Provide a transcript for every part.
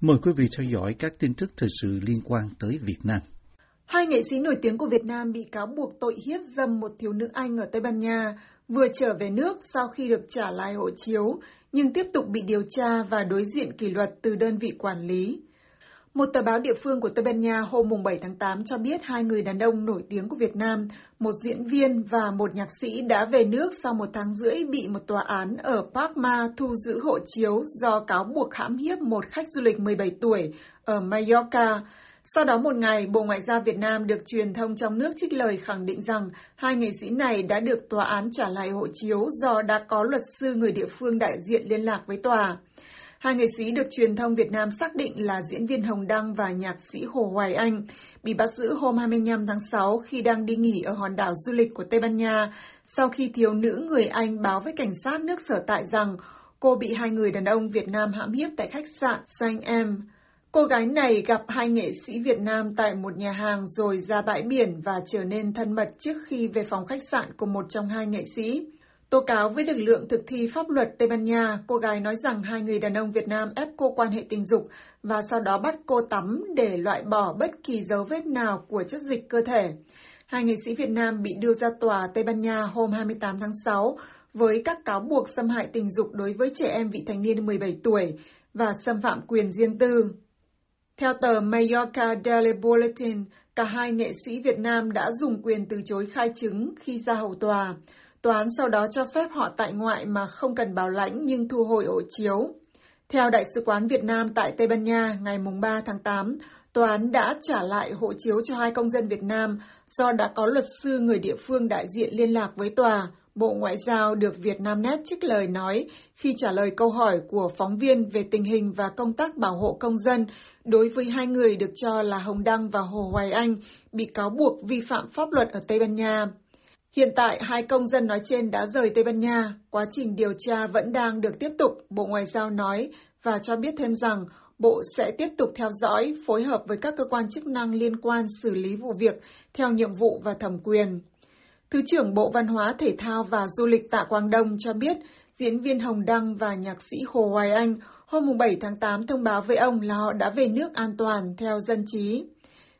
Mời quý vị theo dõi các tin tức thời sự liên quan tới Việt Nam. Hai nghệ sĩ nổi tiếng của Việt Nam bị cáo buộc tội hiếp dâm một thiếu nữ Anh ở Tây Ban Nha, vừa trở về nước sau khi được trả lại hộ chiếu, nhưng tiếp tục bị điều tra và đối diện kỷ luật từ đơn vị quản lý. Một tờ báo địa phương của Tây Ban Nha hôm 7 tháng 8 cho biết hai người đàn ông nổi tiếng của Việt Nam, một diễn viên và một nhạc sĩ đã về nước sau một tháng rưỡi bị một tòa án ở Parma thu giữ hộ chiếu do cáo buộc hãm hiếp một khách du lịch 17 tuổi ở Mallorca. Sau đó một ngày, Bộ Ngoại giao Việt Nam được truyền thông trong nước trích lời khẳng định rằng hai nghệ sĩ này đã được tòa án trả lại hộ chiếu do đã có luật sư người địa phương đại diện liên lạc với tòa. Hai nghệ sĩ được truyền thông Việt Nam xác định là diễn viên Hồng Đăng và nhạc sĩ Hồ Hoài Anh, bị bắt giữ hôm 25 tháng 6 khi đang đi nghỉ ở hòn đảo du lịch của Tây Ban Nha, sau khi thiếu nữ người Anh báo với cảnh sát nước sở tại rằng cô bị hai người đàn ông Việt Nam hãm hiếp tại khách sạn Saint Em. Cô gái này gặp hai nghệ sĩ Việt Nam tại một nhà hàng rồi ra bãi biển và trở nên thân mật trước khi về phòng khách sạn của một trong hai nghệ sĩ. Tố cáo với lực lượng thực thi pháp luật Tây Ban Nha, cô gái nói rằng hai người đàn ông Việt Nam ép cô quan hệ tình dục và sau đó bắt cô tắm để loại bỏ bất kỳ dấu vết nào của chất dịch cơ thể. Hai nghệ sĩ Việt Nam bị đưa ra tòa Tây Ban Nha hôm 28 tháng 6 với các cáo buộc xâm hại tình dục đối với trẻ em vị thành niên 17 tuổi và xâm phạm quyền riêng tư. Theo tờ Mallorca Daily Bulletin, cả hai nghệ sĩ Việt Nam đã dùng quyền từ chối khai chứng khi ra hầu tòa. Tòa án sau đó cho phép họ tại ngoại mà không cần bảo lãnh nhưng thu hồi hộ chiếu. Theo Đại sứ quán Việt Nam tại Tây Ban Nha ngày 3 tháng 8, tòa án đã trả lại hộ chiếu cho hai công dân Việt Nam do đã có luật sư người địa phương đại diện liên lạc với tòa. Bộ Ngoại giao được Việt Nam Net trích lời nói khi trả lời câu hỏi của phóng viên về tình hình và công tác bảo hộ công dân đối với hai người được cho là Hồng Đăng và Hồ Hoài Anh bị cáo buộc vi phạm pháp luật ở Tây Ban Nha. Hiện tại, hai công dân nói trên đã rời Tây Ban Nha. Quá trình điều tra vẫn đang được tiếp tục, Bộ Ngoại giao nói, và cho biết thêm rằng Bộ sẽ tiếp tục theo dõi, phối hợp với các cơ quan chức năng liên quan xử lý vụ việc theo nhiệm vụ và thẩm quyền. Thứ trưởng Bộ Văn hóa, Thể thao và Du lịch Tạ Quang Đông cho biết, diễn viên Hồng Đăng và nhạc sĩ Hồ Hoài Anh hôm 7 tháng 8 thông báo với ông là họ đã về nước an toàn theo dân trí.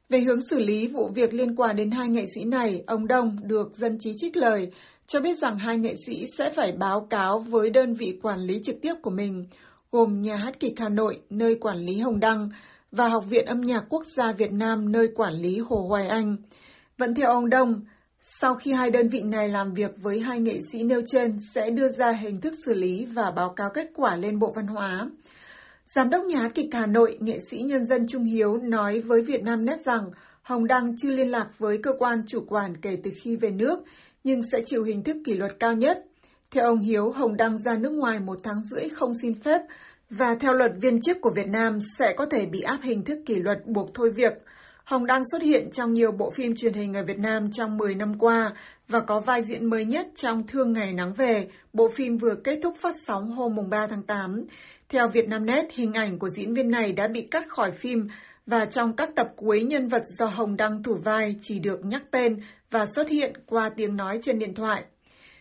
Về hướng xử lý vụ việc liên quan đến hai nghệ sĩ này, ông Đông được dân trí trích lời, cho biết rằng hai nghệ sĩ sẽ phải báo cáo với đơn vị quản lý trực tiếp của mình, gồm Nhà hát kịch Hà Nội, nơi quản lý Hồng Đăng, và Học viện âm nhạc quốc gia Việt Nam, nơi quản lý Hồ Hoài Anh. Vẫn theo ông Đông, sau khi hai đơn vị này làm việc với hai nghệ sĩ nêu trên sẽ đưa ra hình thức xử lý và báo cáo kết quả lên Bộ Văn hóa. Giám đốc nhà hát kịch Hà Nội, nghệ sĩ nhân dân Trung Hiếu nói với Việt Nam Net rằng Hồng Đăng chưa liên lạc với cơ quan chủ quản kể từ khi về nước, nhưng sẽ chịu hình thức kỷ luật cao nhất. Theo ông Hiếu, Hồng Đăng ra nước ngoài một tháng rưỡi không xin phép và theo luật viên chức của Việt Nam sẽ có thể bị áp hình thức kỷ luật buộc thôi việc. Hồng Đăng xuất hiện trong nhiều bộ phim truyền hình ở Việt Nam trong 10 năm qua và có vai diễn mới nhất trong Thương Ngày Nắng Về, bộ phim vừa kết thúc phát sóng hôm 3 tháng 8. Theo Vietnamnet, hình ảnh của diễn viên này đã bị cắt khỏi phim và trong các tập cuối nhân vật do Hồng Đăng thủ vai chỉ được nhắc tên và xuất hiện qua tiếng nói trên điện thoại.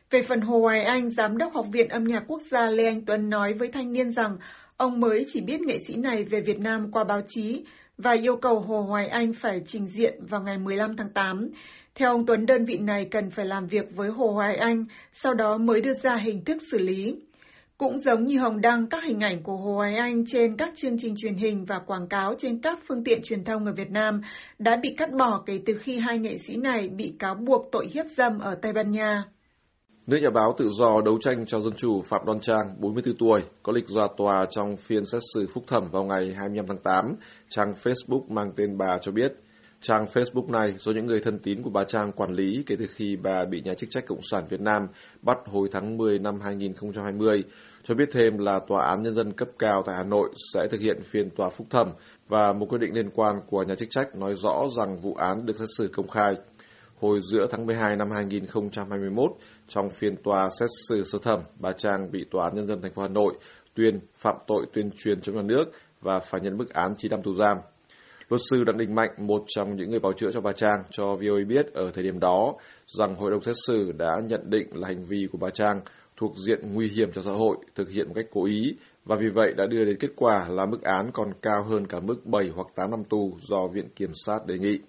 Về phần Hồ Hoài Anh, Giám đốc Học viện Âm nhạc Quốc gia Lê Anh Tuấn nói với thanh niên rằng ông mới chỉ biết nghệ sĩ này về Việt Nam qua báo chí và yêu cầu Hồ Hoài Anh phải trình diện vào ngày 15 tháng 8. Theo ông Tuấn, đơn vị này cần phải làm việc với Hồ Hoài Anh, sau đó mới đưa ra hình thức xử lý. Cũng giống như Hồng đăng các hình ảnh của Hồ Hoài Anh trên các chương trình truyền hình và quảng cáo trên các phương tiện truyền thông ở Việt Nam đã bị cắt bỏ kể từ khi hai nghệ sĩ này bị cáo buộc tội hiếp dâm ở Tây Ban Nha. Nữ nhà báo tự do đấu tranh cho dân chủ Phạm Đoan Trang, 44 tuổi, có lịch ra tòa trong phiên xét xử phúc thẩm vào ngày 25 tháng 8. Trang Facebook mang tên bà cho biết, trang Facebook này do những người thân tín của bà Trang quản lý kể từ khi bà bị nhà chức trách Cộng sản Việt Nam bắt hồi tháng 10 năm 2020 cho biết thêm là Tòa án Nhân dân cấp cao tại Hà Nội sẽ thực hiện phiên tòa phúc thẩm và một quyết định liên quan của nhà chức trách nói rõ rằng vụ án được xét xử công khai. Hồi giữa tháng 12 năm 2021, trong phiên tòa xét xử sơ thẩm, bà Trang bị Tòa án Nhân dân thành phố Hà Nội tuyên phạm tội tuyên truyền chống nhà nước và phải nhận bức án 9 năm tù giam. Luật sư Đặng Đình Mạnh, một trong những người bảo chữa cho bà Trang, cho VOA biết ở thời điểm đó rằng hội đồng xét xử đã nhận định là hành vi của bà Trang thuộc diện nguy hiểm cho xã hội, thực hiện một cách cố ý và vì vậy đã đưa đến kết quả là mức án còn cao hơn cả mức 7 hoặc 8 năm tù do Viện Kiểm sát đề nghị.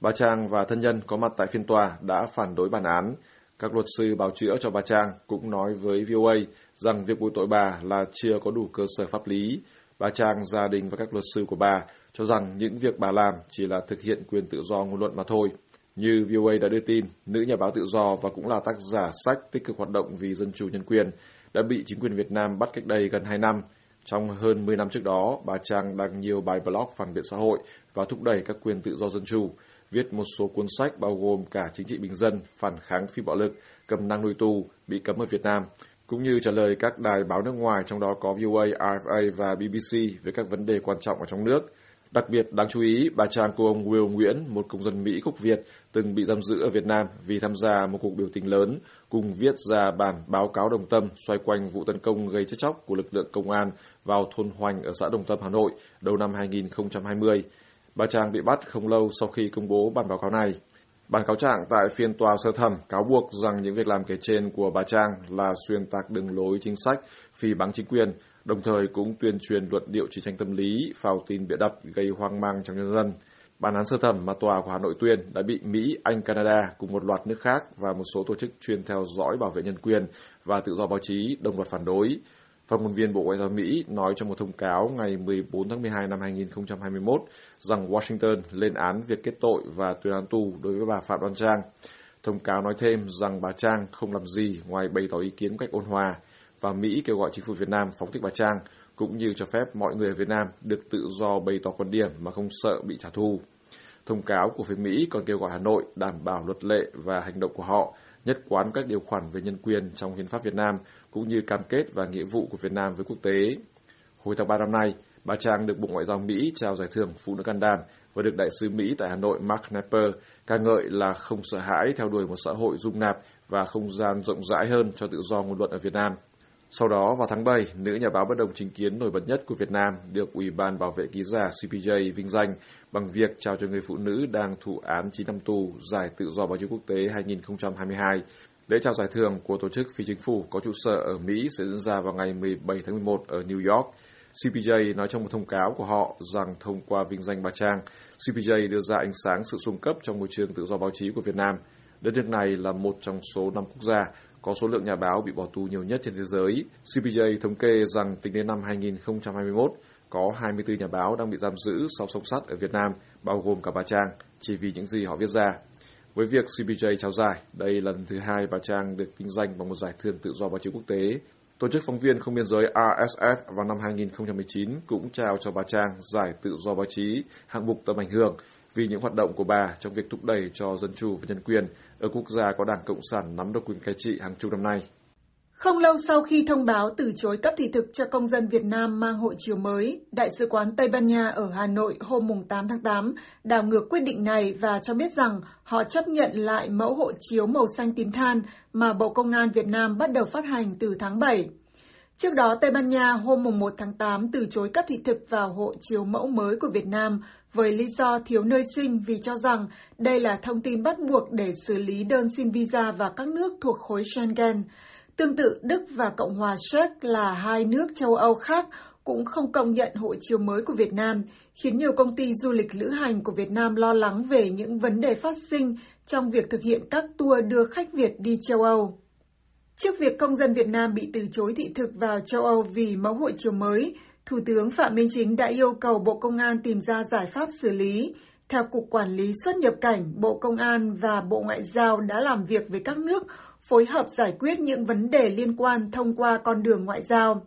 Bà Trang và thân nhân có mặt tại phiên tòa đã phản đối bản án. Các luật sư bào chữa cho bà Trang cũng nói với VOA rằng việc buộc tội bà là chưa có đủ cơ sở pháp lý. Bà Trang, gia đình và các luật sư của bà cho rằng những việc bà làm chỉ là thực hiện quyền tự do ngôn luận mà thôi. Như VOA đã đưa tin, nữ nhà báo tự do và cũng là tác giả sách tích cực hoạt động vì dân chủ nhân quyền đã bị chính quyền Việt Nam bắt cách đây gần 2 năm. Trong hơn 10 năm trước đó, bà Trang đăng nhiều bài blog phản biện xã hội và thúc đẩy các quyền tự do dân chủ, viết một số cuốn sách bao gồm cả chính trị bình dân, phản kháng phi bạo lực, cầm năng nuôi tù, bị cấm ở Việt Nam, cũng như trả lời các đài báo nước ngoài trong đó có VOA, RFA và BBC về các vấn đề quan trọng ở trong nước. Đặc biệt đáng chú ý, bà Trang của ông Will Nguyễn, một công dân Mỹ gốc Việt, từng bị giam giữ ở Việt Nam vì tham gia một cuộc biểu tình lớn, cùng viết ra bản báo cáo đồng tâm xoay quanh vụ tấn công gây chết chóc của lực lượng công an vào thôn Hoành ở xã Đồng Tâm, Hà Nội đầu năm 2020. Bà Trang bị bắt không lâu sau khi công bố bản báo cáo này. Bản cáo trạng tại phiên tòa sơ thẩm cáo buộc rằng những việc làm kể trên của bà Trang là xuyên tạc đường lối chính sách, phỉ báng chính quyền, đồng thời cũng tuyên truyền luận điệu chiến tranh tâm lý, phào tin bịa đặt gây hoang mang trong nhân dân. Bản án sơ thẩm mà tòa của Hà Nội tuyên đã bị Mỹ, Anh, Canada cùng một loạt nước khác và một số tổ chức chuyên theo dõi bảo vệ nhân quyền và tự do báo chí đồng loạt phản đối. Phát ngôn viên Bộ Ngoại giao Mỹ nói trong một thông cáo ngày 14 tháng 12 năm 2021 rằng Washington lên án việc kết tội và tuyên án tù đối với bà Phạm Đoan Trang. Thông cáo nói thêm rằng bà Trang không làm gì ngoài bày tỏ ý kiến một cách ôn hòa và Mỹ kêu gọi chính phủ Việt Nam phóng thích bà Trang cũng như cho phép mọi người ở Việt Nam được tự do bày tỏ quan điểm mà không sợ bị trả thù. Thông cáo của phía Mỹ còn kêu gọi Hà Nội đảm bảo luật lệ và hành động của họ, nhất quán các điều khoản về nhân quyền trong hiến pháp Việt Nam cũng như cam kết và nghĩa vụ của Việt Nam với quốc tế. Hồi tháng 3 năm nay, bà Trang được Bộ Ngoại giao Mỹ trao giải thưởng Phụ nữ can đảm và được Đại sứ Mỹ tại Hà Nội Mark Knapper ca ngợi là không sợ hãi theo đuổi một xã hội dung nạp và không gian rộng rãi hơn cho tự do ngôn luận ở Việt Nam. Sau đó, vào tháng 7, nữ nhà báo bất đồng chính kiến nổi bật nhất của Việt Nam được Ủy ban Bảo vệ Ký giả CPJ vinh danh bằng việc trao cho người phụ nữ đang thụ án 9 năm tù Giải Tự do Báo chí Quốc tế 2022. Lễ trao giải thưởng của tổ chức phi chính phủ có trụ sở ở Mỹ sẽ diễn ra vào ngày 17 tháng 11 ở New York. CPJ nói trong một thông cáo của họ rằng thông qua vinh danh bà Trang, CPJ đưa ra ánh sáng sự xung cấp trong môi trường tự do báo chí của Việt Nam. Đất nước này là một trong số năm quốc gia có số lượng nhà báo bị bỏ tù nhiều nhất trên thế giới. CPJ thống kê rằng tính đến năm 2021, có 24 nhà báo đang bị giam giữ sau song sắt ở Việt Nam, bao gồm cả bà Trang, chỉ vì những gì họ viết ra. Với việc CPJ trao giải, đây là lần thứ hai bà Trang được vinh danh bằng một giải thưởng tự do báo chí quốc tế. Tổ chức phóng viên không biên giới RSF vào năm 2019 cũng trao cho bà Trang giải tự do báo chí hạng mục tầm ảnh hưởng vì những hoạt động của bà trong việc thúc đẩy cho dân chủ và nhân quyền ở quốc gia có Đảng Cộng sản nắm độc quyền cai trị hàng chục năm nay. Không lâu sau khi thông báo từ chối cấp thị thực cho công dân Việt Nam mang hộ chiếu mới, Đại sứ quán Tây Ban Nha ở Hà Nội hôm 8 tháng 8 đảo ngược quyết định này và cho biết rằng họ chấp nhận lại mẫu hộ chiếu màu xanh tím than mà Bộ Công an Việt Nam bắt đầu phát hành từ tháng 7. Trước đó, Tây Ban Nha hôm 1 tháng 8 từ chối cấp thị thực vào hộ chiếu mẫu mới của Việt Nam với lý do thiếu nơi sinh vì cho rằng đây là thông tin bắt buộc để xử lý đơn xin visa vào các nước thuộc khối Schengen. Tương tự, Đức và Cộng hòa Séc là hai nước châu Âu khác cũng không công nhận hộ chiếu mới của Việt Nam, khiến nhiều công ty du lịch lữ hành của Việt Nam lo lắng về những vấn đề phát sinh trong việc thực hiện các tour đưa khách Việt đi châu Âu. Trước việc công dân Việt Nam bị từ chối thị thực vào châu Âu vì mẫu hộ chiếu mới, Thủ tướng Phạm Minh Chính đã yêu cầu Bộ Công an tìm ra giải pháp xử lý. Theo Cục Quản lý xuất nhập cảnh, Bộ Công an và Bộ Ngoại giao đã làm việc với các nước phối hợp giải quyết những vấn đề liên quan thông qua con đường ngoại giao.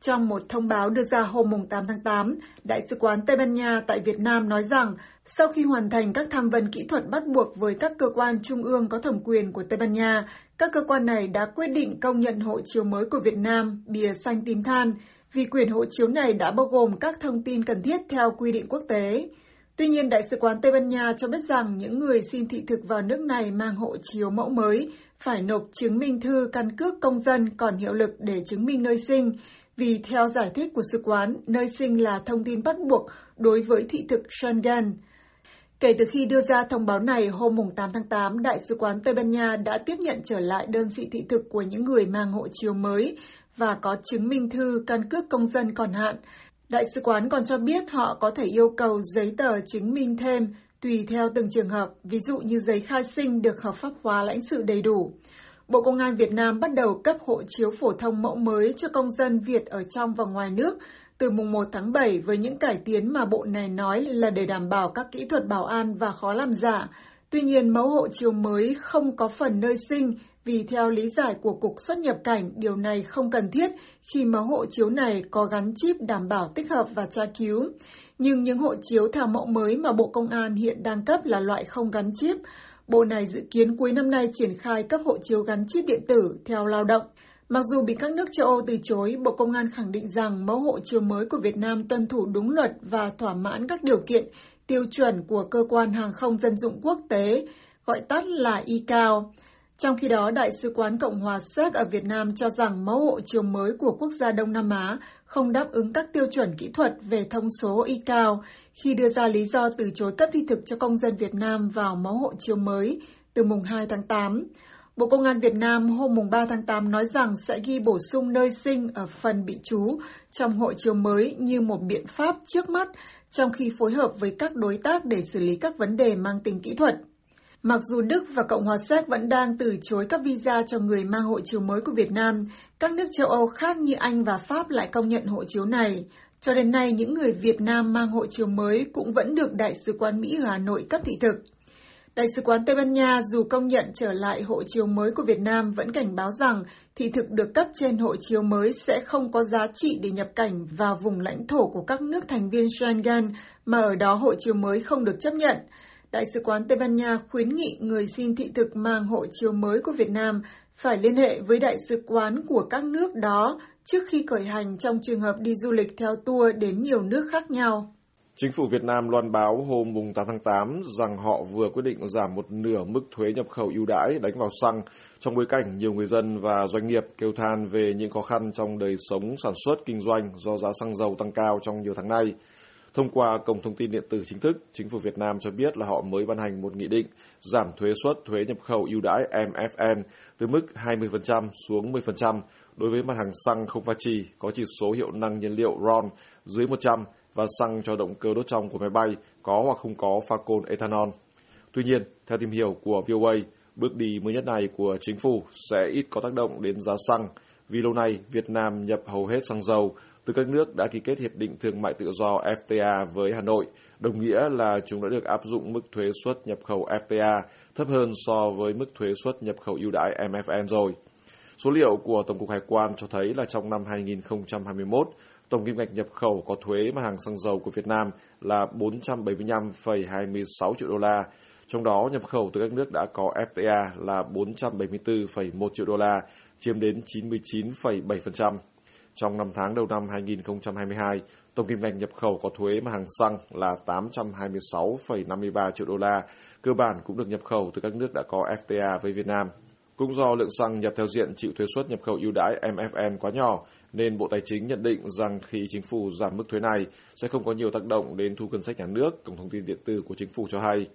Trong một thông báo đưa ra hôm 8 tháng 8, Đại sứ quán Tây Ban Nha tại Việt Nam nói rằng sau khi hoàn thành các tham vấn kỹ thuật bắt buộc với các cơ quan trung ương có thẩm quyền của Tây Ban Nha, các cơ quan này đã quyết định công nhận hộ chiếu mới của Việt Nam bìa xanh tím than vì quyền hộ chiếu này đã bao gồm các thông tin cần thiết theo quy định quốc tế. Tuy nhiên, Đại sứ quán Tây Ban Nha cho biết rằng những người xin thị thực vào nước này mang hộ chiếu mẫu mới phải nộp chứng minh thư căn cước công dân còn hiệu lực để chứng minh nơi sinh, vì theo giải thích của sứ quán, nơi sinh là thông tin bắt buộc đối với thị thực Schengen. Kể từ khi đưa ra thông báo này hôm 8 tháng 8, Đại sứ quán Tây Ban Nha đã tiếp nhận trở lại đơn vị thị thực của những người mang hộ chiếu mới và có chứng minh thư căn cước công dân còn hạn. Đại sứ quán còn cho biết họ có thể yêu cầu giấy tờ chứng minh thêm tùy theo từng trường hợp, ví dụ như giấy khai sinh được hợp pháp hóa lãnh sự đầy đủ. Bộ Công an Việt Nam bắt đầu cấp hộ chiếu phổ thông mẫu mới cho công dân Việt ở trong và ngoài nước từ mùng 1 tháng 7 với những cải tiến mà bộ này nói là để đảm bảo các kỹ thuật bảo an và khó làm giả. Tuy nhiên, mẫu hộ chiếu mới không có phần nơi sinh vì theo lý giải của Cục xuất nhập cảnh, điều này không cần thiết khi mẫu hộ chiếu này có gắn chip đảm bảo tích hợp và tra cứu. Nhưng những hộ chiếu theo mẫu mới mà Bộ Công an hiện đang cấp là loại không gắn chip. Bộ này dự kiến cuối năm nay triển khai cấp hộ chiếu gắn chip điện tử theo lao động. Mặc dù bị các nước châu Âu từ chối, Bộ Công an khẳng định rằng mẫu hộ chiếu mới của Việt Nam tuân thủ đúng luật và thỏa mãn các điều kiện, tiêu chuẩn của Cơ quan Hàng không Dân dụng Quốc tế, gọi tắt là ICAO. Trong khi đó, Đại sứ quán Cộng hòa Séc ở Việt Nam cho rằng mẫu hộ chiếu mới của quốc gia Đông Nam Á không đáp ứng các tiêu chuẩn kỹ thuật về thông số y cao khi đưa ra lý do từ chối cấp thị thực cho công dân Việt Nam vào mẫu hộ chiếu mới từ mùng 2 tháng 8. Bộ Công an Việt Nam hôm mùng 3 tháng 8 nói rằng sẽ ghi bổ sung nơi sinh ở phần bị trú trong hộ chiếu mới như một biện pháp trước mắt trong khi phối hợp với các đối tác để xử lý các vấn đề mang tính kỹ thuật. Mặc dù Đức và Cộng hòa Séc vẫn đang từ chối các visa cho người mang hộ chiếu mới của Việt Nam, các nước châu Âu khác như Anh và Pháp lại công nhận hộ chiếu này. Cho đến nay, những người Việt Nam mang hộ chiếu mới cũng vẫn được Đại sứ quán Mỹ ở Hà Nội cấp thị thực. Đại sứ quán Tây Ban Nha dù công nhận trở lại hộ chiếu mới của Việt Nam vẫn cảnh báo rằng thị thực được cấp trên hộ chiếu mới sẽ không có giá trị để nhập cảnh vào vùng lãnh thổ của các nước thành viên Schengen mà ở đó hộ chiếu mới không được chấp nhận. Đại sứ quán Tây Ban Nha khuyến nghị người xin thị thực mang hộ chiếu mới của Việt Nam phải liên hệ với đại sứ quán của các nước đó trước khi khởi hành trong trường hợp đi du lịch theo tour đến nhiều nước khác nhau. Chính phủ Việt Nam loan báo hôm 8 tháng 8 rằng họ vừa quyết định giảm một nửa mức thuế nhập khẩu ưu đãi đánh vào xăng trong bối cảnh nhiều người dân và doanh nghiệp kêu than về những khó khăn trong đời sống, sản xuất, kinh doanh do giá xăng dầu tăng cao trong nhiều tháng nay. Thông qua cổng thông tin điện tử chính thức, chính phủ Việt Nam cho biết là họ mới ban hành một nghị định giảm thuế suất thuế nhập khẩu ưu đãi MFN từ mức 20% xuống 10% đối với mặt hàng xăng không pha trì có chỉ số hiệu năng nhiên liệu RON dưới 100 và xăng cho động cơ đốt trong của máy bay có hoặc không có pha cồn ethanol. Tuy nhiên, theo tìm hiểu của VOA, bước đi mới nhất này của chính phủ sẽ ít có tác động đến giá xăng vì lâu nay Việt Nam nhập hầu hết xăng dầu từ các nước đã ký kết hiệp định thương mại tự do FTA với Hà Nội, đồng nghĩa là chúng đã được áp dụng mức thuế suất nhập khẩu FTA thấp hơn so với mức thuế suất nhập khẩu ưu đãi MFN rồi. Số liệu của Tổng cục Hải quan cho thấy là trong năm 2021, tổng kim ngạch nhập khẩu có thuế mặt hàng xăng dầu của Việt Nam là 475,26 triệu đô la, trong đó nhập khẩu từ các nước đã có FTA là 474,1 triệu đô la, chiếm đến 99,7%. Trong 5 tháng đầu năm 2022, tổng kim ngạch nhập khẩu có thuế mặt hàng xăng là 826,53 triệu đô la, cơ bản cũng được nhập khẩu từ các nước đã có FTA với Việt Nam. Cũng do lượng xăng nhập theo diện chịu thuế suất nhập khẩu ưu đãi MFN quá nhỏ, nên Bộ Tài chính nhận định rằng khi chính phủ giảm mức thuế này sẽ không có nhiều tác động đến thu ngân sách nhà nước, cổng thông tin điện tử của chính phủ cho hay.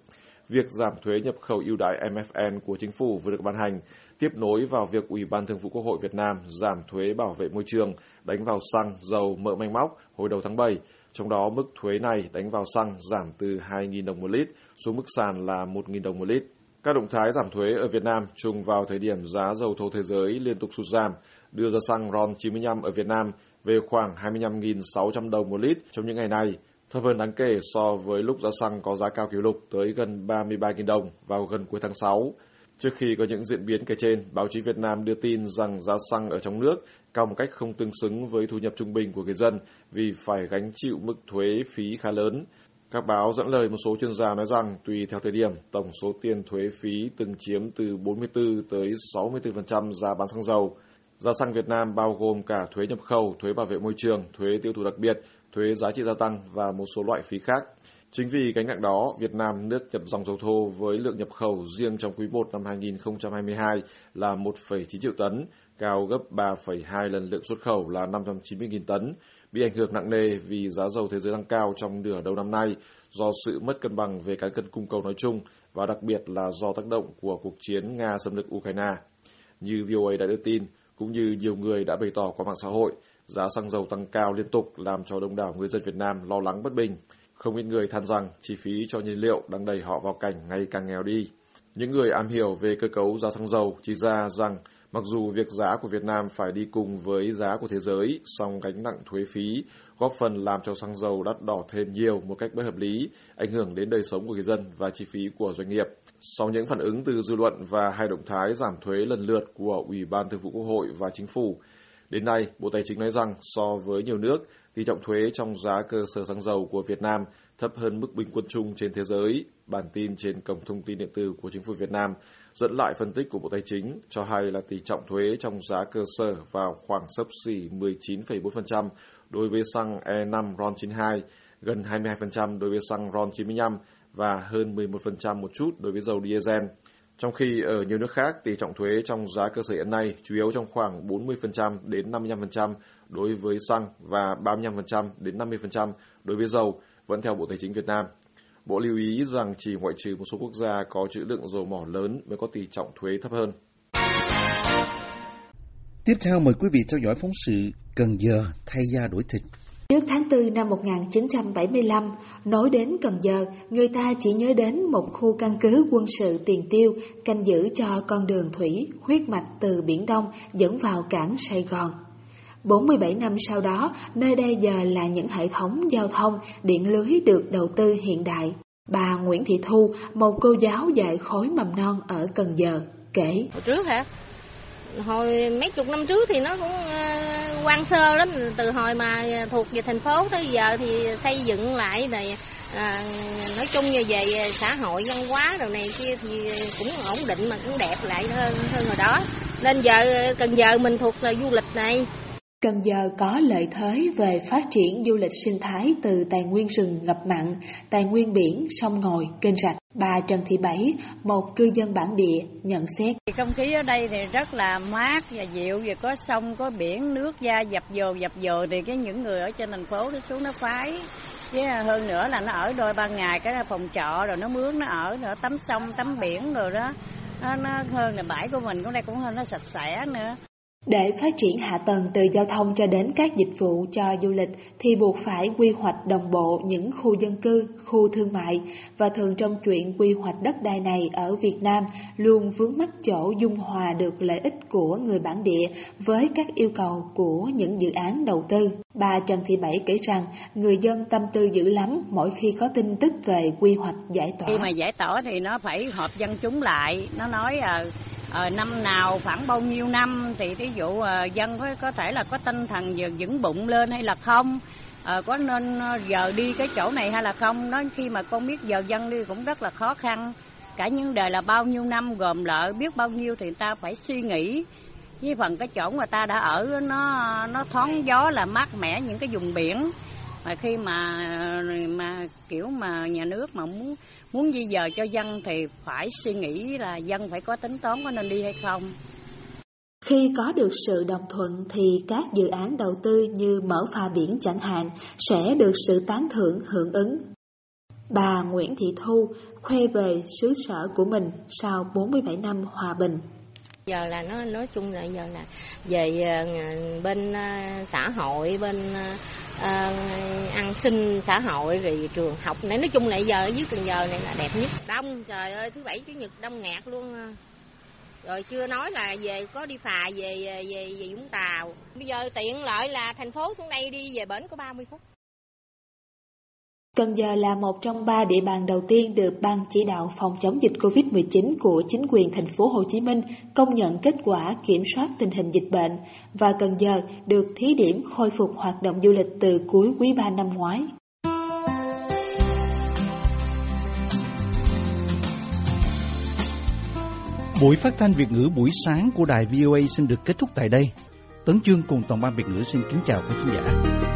Việc giảm thuế nhập khẩu ưu đãi MFN của chính phủ vừa được ban hành tiếp nối vào việc Ủy ban Thường vụ Quốc hội Việt Nam giảm thuế bảo vệ môi trường đánh vào xăng, dầu, mỡ manh móc hồi đầu tháng 7. Trong đó mức thuế này đánh vào xăng giảm từ 2.000 đồng một lít xuống mức sàn là 1.000 đồng một lít. Các động thái giảm thuế ở Việt Nam trùng vào thời điểm giá dầu thô thế giới liên tục sụt giảm, đưa ra xăng RON 95 ở Việt Nam về khoảng 25.600 đồng một lít trong những ngày này, thấp hơn đáng kể so với lúc giá xăng có giá cao kỷ lục tới gần 33.000 đồng vào gần cuối tháng 6. Trước khi có những diễn biến kể trên, báo chí Việt Nam đưa tin rằng giá xăng ở trong nước cao một cách không tương xứng với thu nhập trung bình của người dân vì phải gánh chịu mức thuế phí khá lớn. Các báo dẫn lời một số chuyên gia nói rằng tùy theo thời điểm, tổng số tiền thuế phí từng chiếm từ 44 tới 64% giá bán xăng dầu. Giá xăng Việt Nam bao gồm cả thuế nhập khẩu, thuế bảo vệ môi trường, thuế tiêu thụ đặc biệt, thuế giá trị gia tăng và một số loại phí khác. Chính vì gánh nặng đó, Việt Nam nước nhập dòng dầu thô với lượng nhập khẩu riêng trong quý 1 năm 2022 là 1,9 triệu tấn, cao gấp 3,2 lần lượng xuất khẩu là 590.000 tấn, bị ảnh hưởng nặng nề vì giá dầu thế giới tăng cao trong nửa đầu năm nay do sự mất cân bằng về cán cân cung cầu nói chung và đặc biệt là do tác động của cuộc chiến Nga xâm lược Ukraine. Như VOA đã đưa tin, cũng như nhiều người đã bày tỏ qua mạng xã hội, giá xăng dầu tăng cao liên tục làm cho đông đảo người dân Việt Nam lo lắng bất bình. Không ít người than rằng chi phí cho nhiên liệu đang đẩy họ vào cảnh ngày càng nghèo đi. Những người am hiểu về cơ cấu giá xăng dầu chỉ ra rằng mặc dù việc giá của Việt Nam phải đi cùng với giá của thế giới, song gánh nặng thuế phí góp phần làm cho xăng dầu đắt đỏ thêm nhiều một cách bất hợp lý, ảnh hưởng đến đời sống của người dân và chi phí của doanh nghiệp. Sau những phản ứng từ dư luận và hai động thái giảm thuế lần lượt của Ủy ban Thường vụ Quốc hội và Chính phủ, đến nay Bộ Tài chính nói rằng so với nhiều nước, tỷ trọng thuế trong giá cơ sở xăng dầu của Việt Nam thấp hơn mức bình quân chung trên thế giới. Bản tin trên cổng thông tin điện tử của Chính phủ Việt Nam dẫn lại phân tích của Bộ Tài chính cho hay là tỷ trọng thuế trong giá cơ sở vào khoảng sấp xỉ 19,4% đối với xăng E5 RON92, gần 22% đối với xăng RON95 và hơn 11% một chút đối với dầu diesel. Trong khi ở nhiều nước khác, tỷ trọng thuế trong giá cơ sở hiện nay chủ yếu trong khoảng 40% đến 55% đối với xăng và 35% đến 50% đối với dầu, vẫn theo Bộ Tài chính Việt Nam. Bộ lưu ý rằng chỉ ngoại trừ một số quốc gia có trữ lượng dầu mỏ lớn mới có tỷ trọng thuế thấp hơn. Tiếp theo mời quý vị theo dõi phóng sự Cần Giờ thay da đổi thịt. Trước tháng 4 năm 1975, nói đến Cần Giờ, người ta chỉ nhớ đến một khu căn cứ quân sự tiền tiêu canh giữ cho con đường thủy huyết mạch từ Biển Đông dẫn vào cảng Sài Gòn. 47 năm sau đó, nơi đây giờ là những hệ thống giao thông, điện lưới được đầu tư hiện đại. Bà Nguyễn Thị Thu, một cô giáo dạy khối mầm non ở Cần Giờ, kể. Hồi trước hả? Hồi mấy chục năm trước thì nó cũng ờ, quan sơ lắm, từ hồi mà thuộc về thành phố tới giờ thì xây dựng lại rồi à, ờ, nói chung như về xã hội văn hóa đồ này kia thì cũng ổn định mà cũng đẹp lại hơn hơn hồi đó. Nên giờ cần giờ mình thuộc là du lịch này. Cần Giờ có lợi thế về phát triển du lịch sinh thái từ tài nguyên rừng ngập mặn, tài nguyên biển, sông ngòi, kênh rạch. Bà Trần Thị Bảy, một cư dân bản địa, nhận xét. Không khí ở đây thì rất là mát và dịu, và có sông, có biển, nước da dập dồ dập dồ thì cái những người ở trên thành phố nó xuống nó phái. Chứ hơn nữa là nó ở đôi ba ngày cái phòng trọ rồi nó mướn nó ở nữa tắm sông tắm biển rồi đó nó, nó hơn là bãi của mình cũng đây cũng hơn nó sạch sẽ nữa để phát triển hạ tầng từ giao thông cho đến các dịch vụ cho du lịch thì buộc phải quy hoạch đồng bộ những khu dân cư, khu thương mại và thường trong chuyện quy hoạch đất đai này ở Việt Nam luôn vướng mắc chỗ dung hòa được lợi ích của người bản địa với các yêu cầu của những dự án đầu tư. Bà Trần Thị Bảy kể rằng người dân tâm tư dữ lắm mỗi khi có tin tức về quy hoạch giải tỏa. Khi mà giải tỏa thì nó phải họp dân chúng lại, nó nói à, à, năm nào khoảng bao nhiêu năm thì ví dụ à, dân có, có thể là có tinh thần vững bụng lên hay là không? À, có nên giờ đi cái chỗ này hay là không? Nó khi mà con biết giờ dân đi cũng rất là khó khăn. Cả những đề là bao nhiêu năm gồm lợi biết bao nhiêu thì ta phải suy nghĩ. Với phần cái chỗ mà ta đã ở nó nó thoáng gió là mát mẻ những cái vùng biển mà khi mà mà kiểu mà nhà nước mà muốn muốn di dời cho dân thì phải suy nghĩ là dân phải có tính toán có nên đi hay không khi có được sự đồng thuận thì các dự án đầu tư như mở phà biển chẳng hạn sẽ được sự tán thưởng, hưởng ứng. Bà Nguyễn Thị Thu khoe về xứ sở của mình sau 47 năm hòa bình giờ là nó nói chung là giờ là về ờ, bên ờ, xã hội bên ăn sinh xã hội rồi trường học này. Nói chung là giờ ở dưới cần giờ này là đẹp nhất. Đông trời ơi thứ bảy chủ nhật đông ngạt luôn rồi chưa nói là về có đi phà về về về vũng tàu. Bây giờ tiện lợi là thành phố xuống đây đi về bển có 30 phút Cần Giờ là một trong ba địa bàn đầu tiên được Ban chỉ đạo phòng chống dịch COVID-19 của chính quyền thành phố Hồ Chí Minh công nhận kết quả kiểm soát tình hình dịch bệnh và Cần Giờ được thí điểm khôi phục hoạt động du lịch từ cuối quý 3 năm ngoái. Buổi phát thanh Việt ngữ buổi sáng của đài VOA xin được kết thúc tại đây. Tấn Chương cùng toàn ban Việt ngữ xin kính chào quý khán giả.